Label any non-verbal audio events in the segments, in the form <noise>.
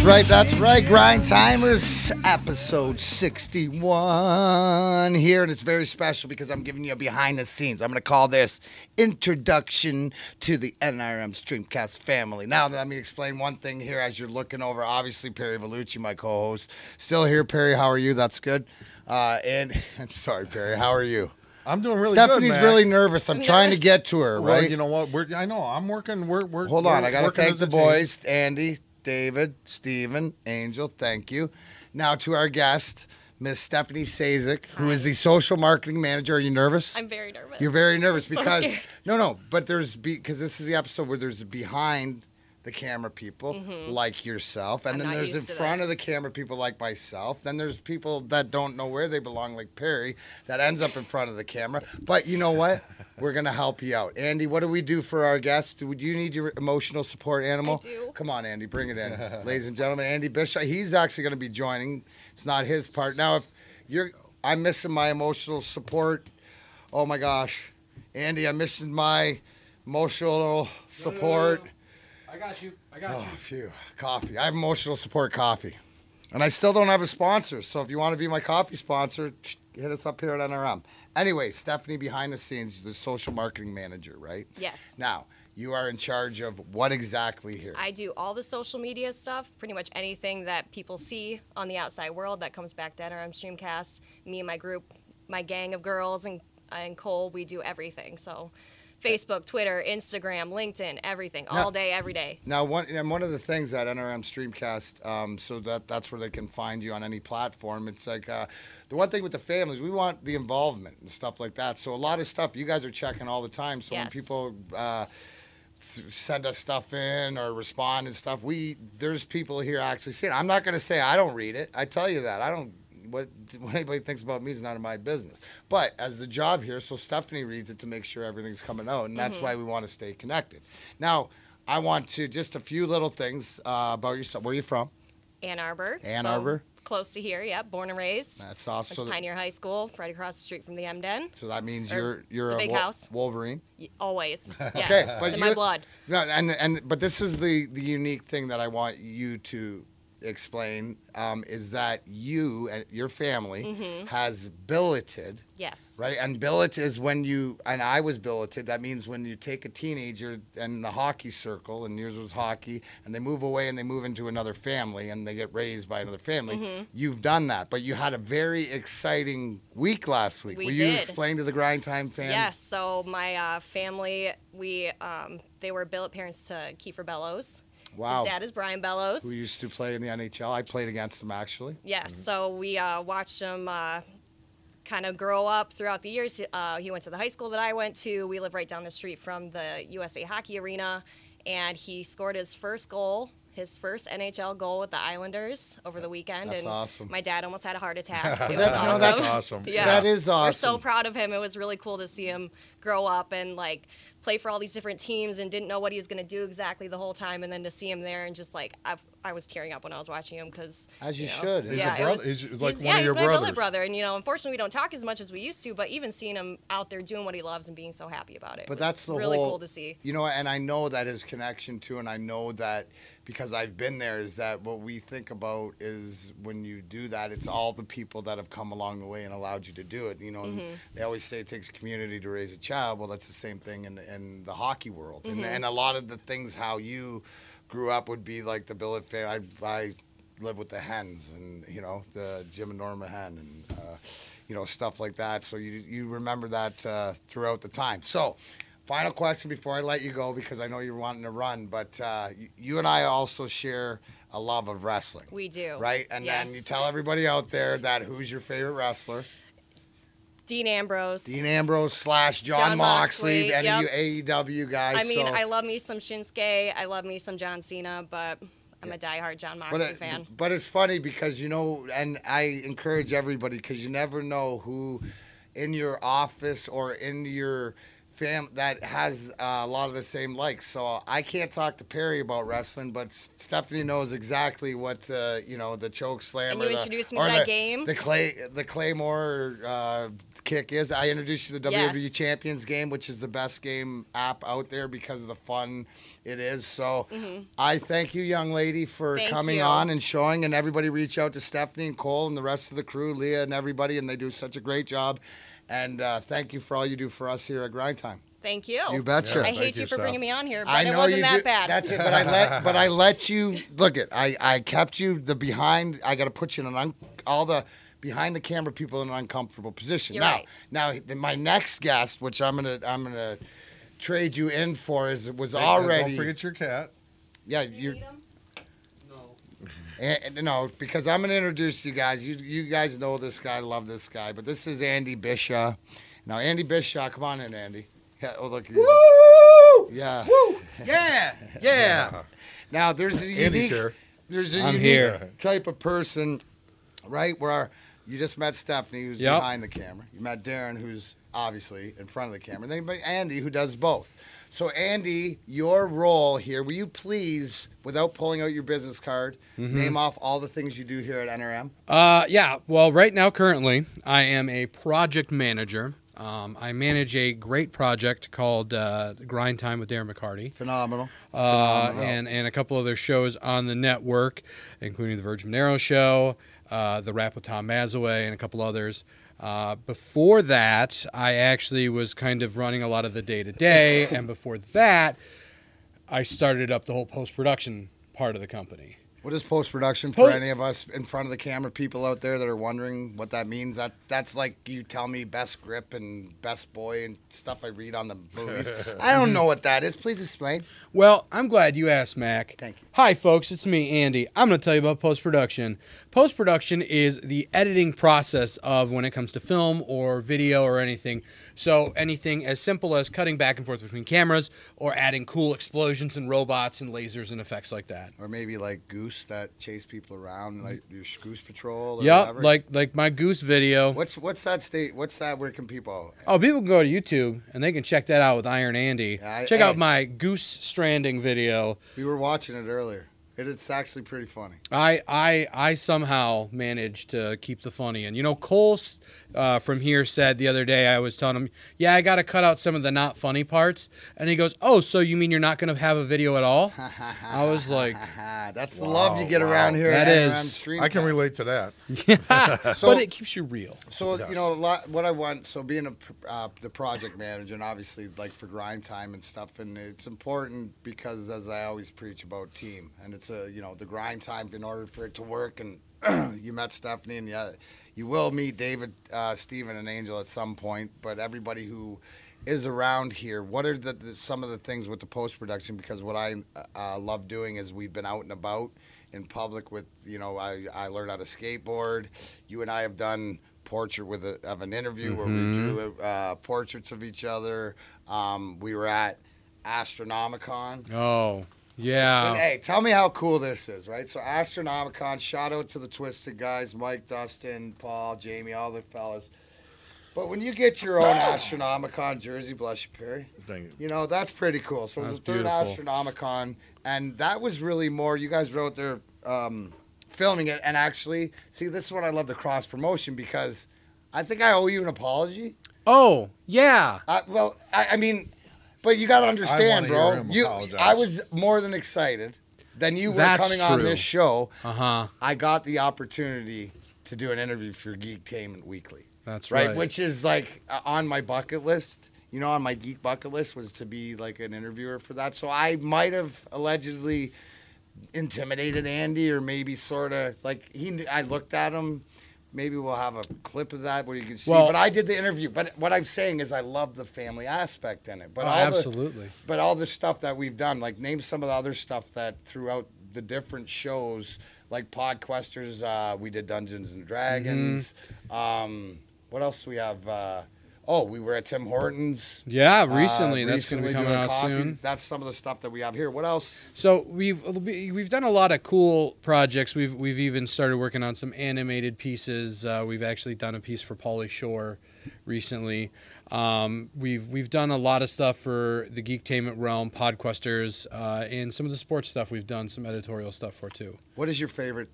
That's right, that's right. Grind Timers, episode 61 here. And it's very special because I'm giving you a behind the scenes. I'm going to call this Introduction to the NRM Streamcast family. Now, let me explain one thing here as you're looking over. Obviously, Perry Vellucci, my co host, still here. Perry, how are you? That's good. Uh, and <laughs> I'm sorry, Perry, how are you? I'm doing really Stephanie good. Stephanie's really nervous. I'm I'm trying to get to her, Well, right? you know what? We're, I know. I'm working. We're, we're Hold we're on, I got to thank the a team. boys, Andy, David, Stephen, Angel. Thank you. Now to our guest, Miss Stephanie Sazik, who is the social marketing manager. Are you nervous? I'm very nervous. You're very nervous <laughs> So because scared. no, no, but there's because this is the episode where there's behind the camera people like yourself, and Mm-hmm. I'm then there's in front of the camera people like myself. Then there's people that don't know where they belong, like Perry, that ends up in front of the camera. But you know what? <laughs> We're gonna help you out, Andy. What do we do for our guests? Would you need your emotional support animal? I do. Come on, Andy, bring it in, <laughs> ladies and gentlemen. Andy Bishop. He's actually gonna be joining. It's not his part now. If you're, I'm missing my emotional support. Oh my gosh, Andy, I'm missing my emotional support. I got you. I got oh, you. Oh, phew, coffee. I have emotional support coffee, and I still don't have a sponsor. So if you want to be my coffee sponsor, hit us up here at NRM. Anyway, Stephanie behind the scenes, the social marketing manager, right? Yes. Now you are in charge of what exactly here? I do all the social media stuff, pretty much anything that people see on the outside world that comes back to NRM Streamcast. Me and my group, my gang of girls and and Cole, we do everything. So, Facebook, Twitter, Instagram, LinkedIn, everything, all day, every day. Now, one and one of the things at NRM Streamcast, um, so that that's where they can find you on any platform. It's like uh, the one thing with the families, we want the involvement and stuff like that. So a lot of stuff you guys are checking all the time. So when people uh, send us stuff in or respond and stuff, we there's people here actually seeing. it. I'm not going to say I don't read it. I tell you that I don't. What, what anybody thinks about me is none of my business. But as the job here, so Stephanie reads it to make sure everything's coming out, and that's why we want to stay connected. Now, I want to just a few little things uh, about yourself. Where are you from? Ann Arbor. Ann so Arbor? Close to here, yeah. Born and raised. That's awesome. So, Pioneer High School, right across the street from the MDen. so that means Or you're you're a big Wol- house. Wolverine. Y- Always. <laughs> Yes. Okay, it's but in you, my blood. No, and and but this is the the unique thing that I want you to explain um, is that you and your family Mm-hmm. has billeted. Yes. Right, and billet is when you and I was billeted. That means when you take a teenager and the hockey circle, and yours was hockey, and they move away and they move into another family and they get raised by another family. Mm-hmm. You've done that, but you had a very exciting week last week. We Will you did. explain to the Grind Time fans? Yes. So my uh, family, we um, they were billet parents to Kiefer Bellows. Wow. His dad is Brian Bellows. Who used to play in the NHL? I played against him actually. Yes. So we uh, watched him uh, kind of grow up throughout the years. Uh, he went to the high school that I went to. We live right down the street from the USA Hockey Arena, and he scored his first goal. His first NHL goal with the Islanders over the weekend, That's and awesome. my dad almost had a heart attack. <laughs> It was no, awesome. that's awesome. <laughs> Yeah, That is We're so proud of him. It was really cool to see him grow up and like play for all these different teams and didn't know what he was going to do exactly the whole time, and then to see him there and just like I've, I was tearing up when I was watching him because As you know, should. He's yeah, it brother- was- he's like one yeah, of your he's my brothers. brother, and you know, unfortunately, we don't talk as much as we used to. But even seeing him out there doing what he loves and being so happy about it, But was that's the really whole, cool to see. You know, and I know that his connection to, and I know that because I've been there, is that what we think about is when you do that, it's all the people that have come along the way and allowed you to do it. You know, Mm-hmm. they always say it takes a community to raise a child. Well, that's the same thing in, in the hockey world. Mm-hmm. And, and a lot of the things how you grew up would be like the billet fan. I, I live with the hens and, you know, the Jim and Norma hen and, uh, you know, stuff like that. So you, you remember that uh, throughout the time. So, Final question before I let you go because I know you're wanting to run, but uh, you, you and I also share a love of wrestling. We do. Right? And then you tell everybody out there that who's your favorite wrestler? Dean Ambrose. Dean Ambrose slash Jon, Jon Moxley, Moxley, any yep. of you AEW guys. I mean, so- I love me some Shinsuke. I love me some John Cena, but I'm a diehard Jon Moxley but, it- fan. but it's funny because you know, and I encourage everybody because you never know who in your office or in your fam that has uh, a lot of the same likes. So I can't talk to Perry about wrestling, but S- Stephanie knows exactly what uh, you know the choke slam. And or you the- introduced me to that the- game. The clay, the claymore uh, kick is. I introduced you to the WWE Champions game, which is the best game app out there because of the fun it is. So I thank you, young lady, for Mm-hmm. Thank coming you. on and showing. And everybody reach out to Stephanie and Cole and the rest of the crew, Leah and everybody, and they do such a great job. And uh, thank you for all you do for us here at Grind Time. Thank you. You betcha. I hate you, you for bringing me on here, but I it wasn't you that do- bad. That's it. But I let but I let you look it. I I kept you the behind. I got to put you in an un, all the behind the camera people in an uncomfortable position. You're now right. now the- my next guest, which I'm gonna I'm gonna trade you in for, is was Hey, already Don't forget your cat. yeah you. And, and no, because I'm gonna introduce you guys. You you guys know this guy, love this guy, but this is Andy Bishaw. Now Andy Bishaw, come on in, Andy. Yeah, oh look, he's, yeah. Woo, yeah, yeah. <laughs> Now there's a Andy's unique, here. there's a I'm unique here. type of person, right? Where you just met Stephanie, who's Yep. behind the camera. You met Darren, who's obviously in front of the camera. And then Andy, who does both. So Andy, your role here, will you please, without pulling out your business card, Mm-hmm. name off all the things you do here at NRM? Uh, yeah. Well, right now, currently, I am a project manager. Um, I manage a great project called uh, Grind Time with Darren McCarty. Phenomenal. uh, Phenomenal. and and a couple other shows on the network, including the Virgin Monero show, uh, the Rap with Tom Mazaway, and a couple others. Uh, before that, I actually was kind of running a lot of the day to day, and before that, I started up the whole post production part of the company. What is post production for any of us in front of the camera people out there that are wondering what that means? That that's like you tell me best grip and best boy and stuff I read on the movies. <laughs> I don't know what that is. Please explain. Well, I'm glad you asked, Mac. Thank you. Hi, folks. It's me, Andy. I'm going to tell you about post production. Post production is the editing process of when it comes to film or video or anything. So, anything as simple as cutting back and forth between cameras or adding cool explosions and robots and lasers and effects like that. Or maybe like Goose that chase people around, mm. like your Goose Patrol or Yep, whatever. like like my goose video. what's what's that state? What's that? Where can people? Oh, people can go to YouTube and they can check that out with Iron Andy. I- check hey. out my goose stranding video. We were watching it earlier. It, it's actually pretty funny. I I I somehow managed to keep the funny in. You know, Cole uh, from here said the other day I was telling him, "Yeah, I got to cut out some of the not funny parts," and he goes, "Oh, so you mean you're not going to have a video at all?" <laughs> I was like, that's the love you get wow. around here. That at NRM is- Stream I can Time. relate to that. <laughs> <laughs> So- "But it keeps you real." So Yes. you know a lot, what I want. So being a uh, the project manager and obviously like for grind time and stuff, and it's important because as I always preach about team, and it's a you know the grind time in order for it to work. And <clears throat> you met Stephanie, and yeah, you will meet David, uh, Steven, and Angel at some point. But everybody who is around here, what are the, the some of the things with the post production? Because what I uh, love doing is we've been out and about in public with you know I, I learned how to skateboard you and i have done portrait with a, of an interview where we drew uh, portraits of each other um, we were at astronomicon Oh, yeah. hey tell me how cool this is right so astronomicon shout out to the twisted guys mike dustin paul jamie all the fellas but when you get your own astronomicon jersey bless you perry Thank you. you know, that's pretty cool. So it was the third beautiful. Astronomicon, and that was really more. You guys wrote there um, filming it, and actually, see, this is what I love the cross promotion because I think I owe you an apology. Oh, yeah. I, well, I, I mean, but you got to understand, wanna bro. You, apologize. I was more than excited. Then you were That's coming on true. this show. Uh huh. I got the opportunity to do an interview for Geektainment Weekly. That's right, right. which is like uh, on my bucket list. You know, on my geek bucket list was to be like an interviewer for that. So I might have allegedly intimidated Andy, or maybe sort of like he. I looked at him. Maybe we'll have a clip of that where you can see. Well- but I did the interview. But what I'm saying is, I love the family aspect in it. But Oh, all the- absolutely. but all the stuff that we've done, like name some of the other stuff that throughout the different shows, like Podquesters, uh, we did Dungeons and Dragons. Mm-hmm. Um, what else do we have? Uh, Oh, we were at Tim Hortons. Yeah, uh, recently. That's going to be coming out coffee. soon. That's some of the stuff that we have here. What else? So we've we've done a lot of cool projects. We've we've even started working on some animated pieces. Uh, we've actually done a piece for Pauly Shore recently. Um, we've we've done a lot of stuff for the Geektainment realm, Podquesters, uh, and some of the sports stuff. We've done some editorial stuff for too. What is your favorite?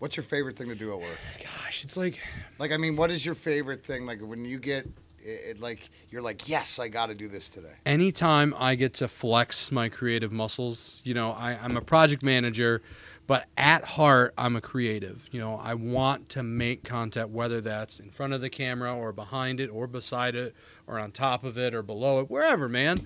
What's your favorite thing to do at work? <sighs> Gosh, it's like Like, I mean, what is your favorite thing? Like when you get it, it like you're like, yes, I got to do this today. anytime I get to flex my creative muscles, you know, I, I'm a project manager, but at heart, I'm a creative. You know, I want to make content, whether that's in front of the camera or behind it or beside it or on top of it or below it, wherever, man.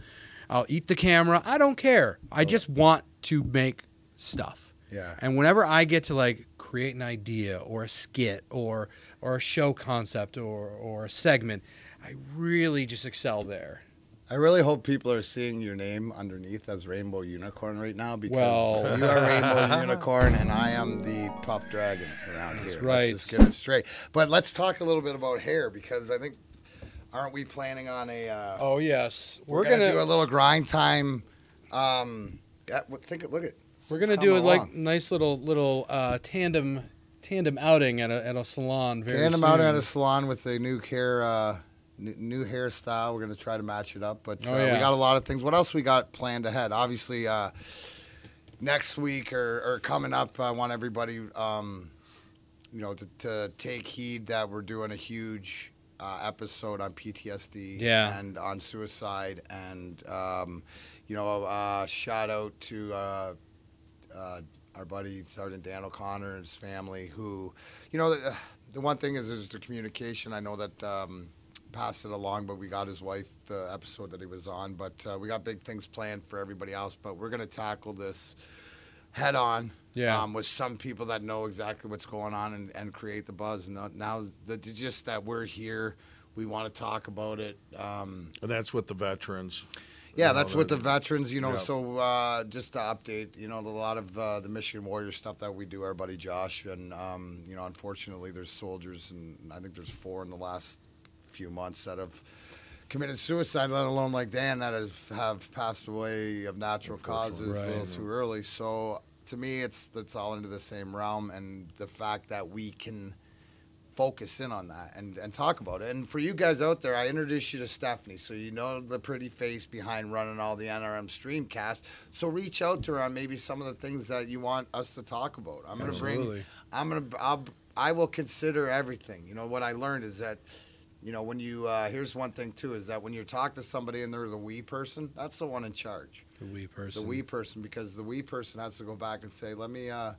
I'll eat the camera. I don't care. I just want to make stuff. Yeah. And whenever I get to like create an idea or a skit or or a show concept or or a segment, I really just excel there. I really hope people are seeing your name underneath as Rainbow Unicorn right now because Well- <laughs> you are Rainbow Unicorn and I am the Puff Dragon around here. right. Let's just get it straight. But let's talk a little bit about hair because I think aren't we planning on a uh, Oh yes, we're, gonna, do a little grind time um yeah, think it look at we're gonna do a like nice little little uh, tandem tandem outing at a at a salon. Very Tandem soon. out at a salon with a new hair, uh, new, new hairstyle. We're gonna try to match it up, but uh, Oh, yeah. we got a lot of things. What else we got planned ahead? Obviously, uh, next week or, or coming up, I want everybody, um, you know, to, to take heed that we're doing a huge uh, episode on PTSD Yeah. and on suicide, and um, you know, uh, shout out to. Uh, uh, our buddy Sergeant Dan O'Connor and his family, who, you know, the, the one thing is there's the communication. I know that um, passed it along, but we got his wife the episode that he was on. But uh, we got big things planned for everybody else. But we're gonna tackle this head on. Yeah. Um, with some people that know exactly what's going on and, and create the buzz. And now that just that we're here, we want to talk about it. Um, And that's with the veterans. yeah, You know, that's with the veterans, you know. Yeah. So uh, just to update, you know, a lot of uh, the Michigan Warriors stuff that we do, our buddy Josh, and um, you know, unfortunately, there's soldiers, and I think there's four in the last few months that have committed suicide, let alone like Dan that have, have passed away of natural causes a little too early. So to me, it's it's all into the same realm, and the fact that we can focus in on that and, and talk about it. And for you guys out there, I introduced you to Stephanie, so you know the pretty face behind running all the NRM Streamcast. So reach out to her on maybe some of the things that you want us to talk about. I'm gonna bring. I'm gonna. I'll, I will consider everything. You know what I learned is that. You know, when you uh, here's one thing too is that when you talk to somebody and they're the we person, that's the one in charge The wee person. the person. we person because the we person has to go back and say, let me, uh,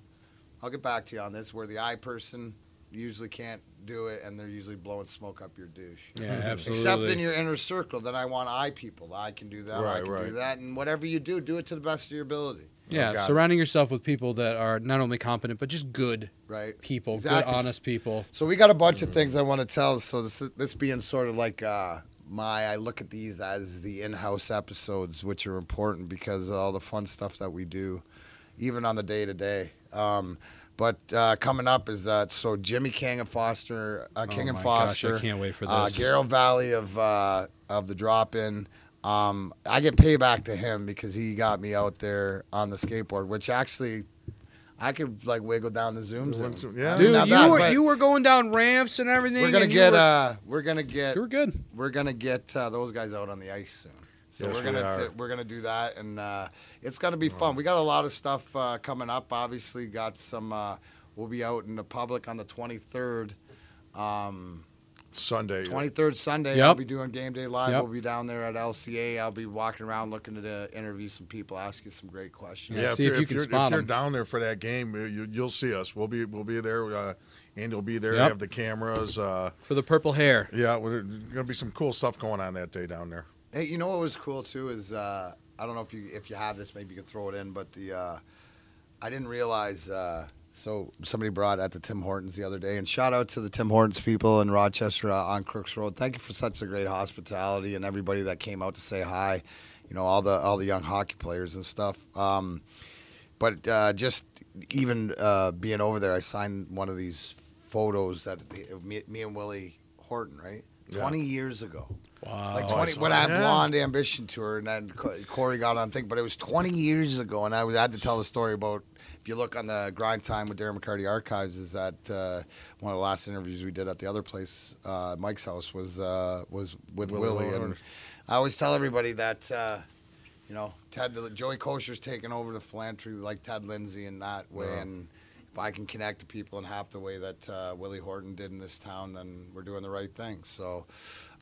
I'll get back to you on this. Where the I person usually can't do it, and they're usually blowing smoke up your douche. Yeah, absolutely. Except in your inner circle, then I want I people. I can do that. I Right, can do right. that, and whatever you do, do it to the best of your ability. Yeah, it. surrounding yourself with people that are not only competent but just good Right. people, Exactly. good, honest people. So we got a bunch of things I want to tell. So this this being sort of like uh, my I look at these as the in-house episodes, which are important because of all the fun stuff that we do, even on the day to day. But uh, coming up is uh, so Jimmy King and Foster, uh, King Oh and my gosh, I Foster. can't wait for Uh, this. Garrow Valley of uh, of the drop in. Um, I get payback to him because he got me out there on the skateboard, which actually I could like wiggle down the zoom went zone. yeah. Dude, not you bad, were you were going down ramps and everything. we're gonna get were, uh we're gonna get you were good. we're gonna get uh, those guys out on the ice soon. So Yes, we're we gonna are. t- we're gonna do that, and uh, it's gonna be fun. We got a lot of stuff uh, coming up. Obviously, got some. Uh, we'll be out in the public on the 23rd. Um, Sunday. 23rd Sunday, I'll be doing game day live. Yep. We'll be down there at LCA. I'll be walking around looking to uh, interview some people, ask you some great questions. Yeah, see if, if you're, if can you're, spot if you're 'em. down there for that game, you, you'll see us. We'll be we'll be there. Uh, you'll be there. Yep. Have the cameras. Uh, For the purple hair. yeah, well, there's gonna be some cool stuff going on that day down there. Hey, you know what was cool too is uh, I don't know if you if you have this, maybe you can throw it in, but the uh, I didn't realize. So somebody brought at the Tim Hortons the other day, and shout out to the Tim Hortons people in Rochester uh, on Crooks Road. Thank you for such a great hospitality and everybody that came out to say hi. You know all the all the young hockey players and stuff. Um, but uh, just even uh, being over there, I signed one of these photos that the, me, me and Willie Horton, right? 20 years ago. Wow. Like 20 when I had Yeah. Blonde Ambition tour, and then Co- Corey got on thing, but it was 20 years ago, and I was I had to tell the story about. If you look on the Grind Time with Darren McCarty archives, is that uh, one of the last interviews we did at the other place, uh, Mike's house, was uh, was with Willie Willie, and Lord. I always tell everybody that. Uh, you know, Ted Joey Kocur's taken over the philanthropy like Ted Lindsay in that way, and if I can connect to people in half the way that uh, Willie Horton did in this town, then we're doing the right thing. So,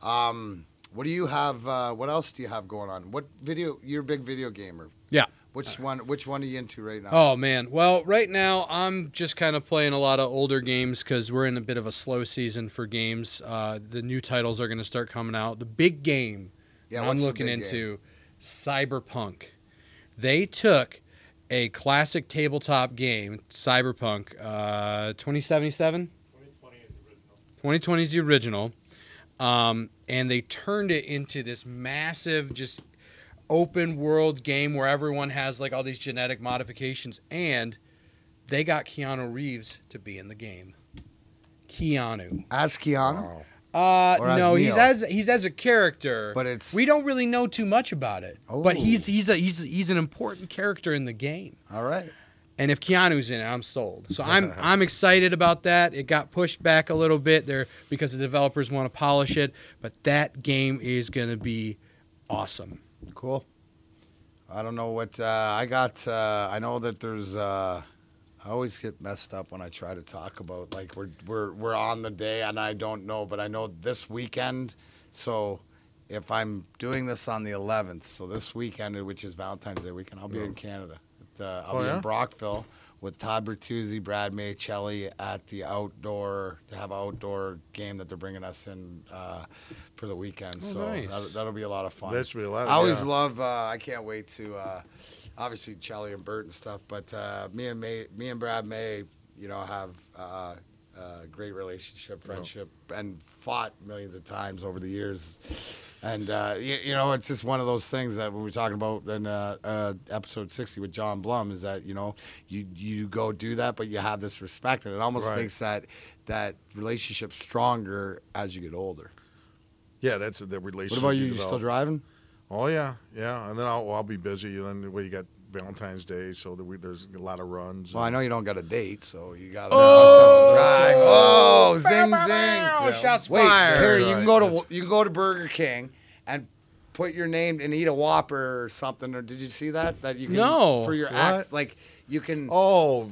um, what do you have? Uh, what else do you have going on? What video? You're a big video gamer. Yeah. Which one? Which one are you into right now? Oh man. Well, right now I'm just kind of playing a lot of older games because we're in a bit of a slow season for games. Uh, the new titles are going to start coming out. The big game Yeah, I'm looking into Cyberpunk. They took a classic tabletop game, Cyberpunk, uh, 2077. 2020 is the original. Um, and they turned it into this massive, just open world game where everyone has like all these genetic modifications, and they got Keanu Reeves to be in the game. Keanu. As Keanu. Uh, no, he's as he's as a character, But it's- we don't really know too much about it. But Oh. he's he's a, he's he's an important character in the game. All right. And if Keanu's in it, I'm sold. So I'm <laughs> I'm excited about that. It got pushed back a little bit there because the developers want to polish it, but that game is gonna be awesome. Cool. I don't know what uh, I got. Uh, I know that there's. Uh, I always get messed up when I try to talk about like we're we're we're on the day and I don't know, but I know this weekend. So if I'm doing this on the 11th, so this weekend, which is Valentine's Day weekend, I'll be in Canada. Uh, I'll Oh, be yeah? in Brockville with Todd Bertuzzi, Brad May, at the outdoor to have an outdoor game that they're bringing us in uh, for the weekend. so nice. that'll, that'll be a lot of fun. That should be a lot of- I always yeah. love. Uh, I can't wait to. Uh, obviously, Chelly and Bert and stuff, but uh, me and May, me and Brad May, you know, have uh, great relationship, friendship, and fought millions of times over the years. And uh, you, you know, it's just one of those things that when we're talking about in uh, uh, episode sixty with John Blum is that you know you you go do that, but you have this respect, and it almost Right. makes that that relationship stronger as you get older. Yeah, that's the relationship. What about you? You still driving? Oh yeah, yeah. And then I'll, I'll be busy. And then well, you got Valentine's Day, so that we, there's a lot of runs. Well, I know you don't got a date, so you got to oh, drag. Oh, zing Oh, zing! shots Wait, fired. Perry, That's you can go to that's- you can go to Burger King and put your name and eat a Whopper or something. Or did you see that? That you can No. for your What? ex, like you can. Oh,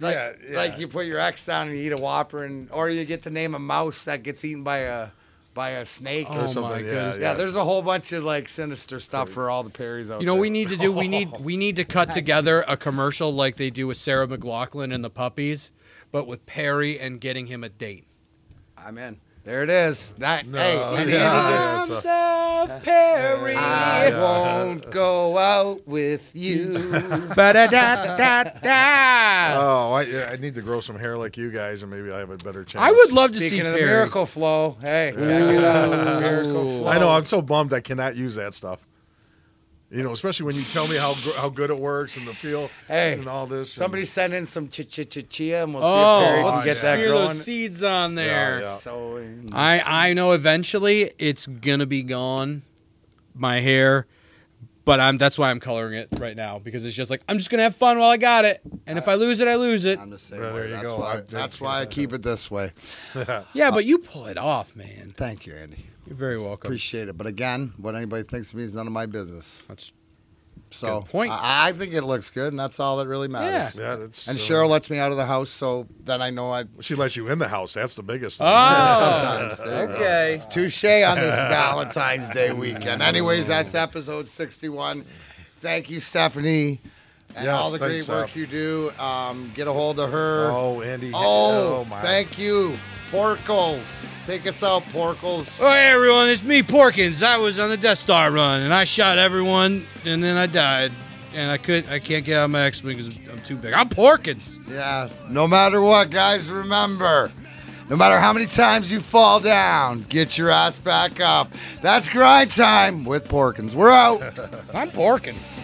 like, yeah, yeah. like you put your ex down and you eat a Whopper, and or you get to name a mouse that gets eaten by a by a snake. Oh something, my yeah, goodness. yeah, there's a whole bunch of like sinister stuff for all the Perrys out there. You know, there. we need to do we need <laughs> we need to cut together a commercial like they do with Sarah McLachlan and the puppies, but with Perry and getting him a date. I'm in. There it is. That hey, <laughs> and yeah, Andy just yeah, it's Arms of Perry. I won't go out with you. <laughs> Ba-da-da-da-da. Oh, I, yeah, I need to grow some hair like you guys, and maybe I have a better chance. I would love to see Speaking of the Perry. miracle flow, hey, check it out. Miracle flow. I know. I'm so bummed I cannot use that stuff. You know, especially when you tell me how how good it works and the feel Hey, and all this. and- Somebody send in some ch ch ch chia, and we'll see Oh, if Perry can let's get that smear growing. those seeds on there. yeah. So I I know eventually it's gonna be gone, my hair, but I'm that's why I'm coloring it right now because it's just like I'm just gonna have fun while I got it, and if I lose it, I lose it. I'm the same Well, there you That's go. why. I- That's why I keep it this way. <laughs> Yeah, but you pull it off, man. Thank you, Andy. You're very welcome. Appreciate it. But again, what anybody thinks of me is none of my business. That's So Good point. I, I think it looks good, and that's all that really matters. Yeah, that's. And uh, Cheryl lets me out of the house, so then I know I. She lets you in the house. That's the biggest. Thing. Oh, Sometimes. There you okay. Touche on this Valentine's Day weekend. Anyways, that's episode 61. Thank you, Stephanie, and Yes, all the great thanks, work Steph. you do. Um, get a hold of her. Oh, Andy. Oh, my. thank you, Porkles. Take us out, Porkles. Oh, hey everyone, it's me, Porkins. I was on the Death Star run, and I shot everyone, and then I died, and I could, I can't get out of my X-wing because I'm too big. I'm Porkins. Yeah, no matter what, guys, remember. No matter how many times you fall down, get your ass back up. That's grind time with Porkins. We're out. <laughs> I'm Porkins.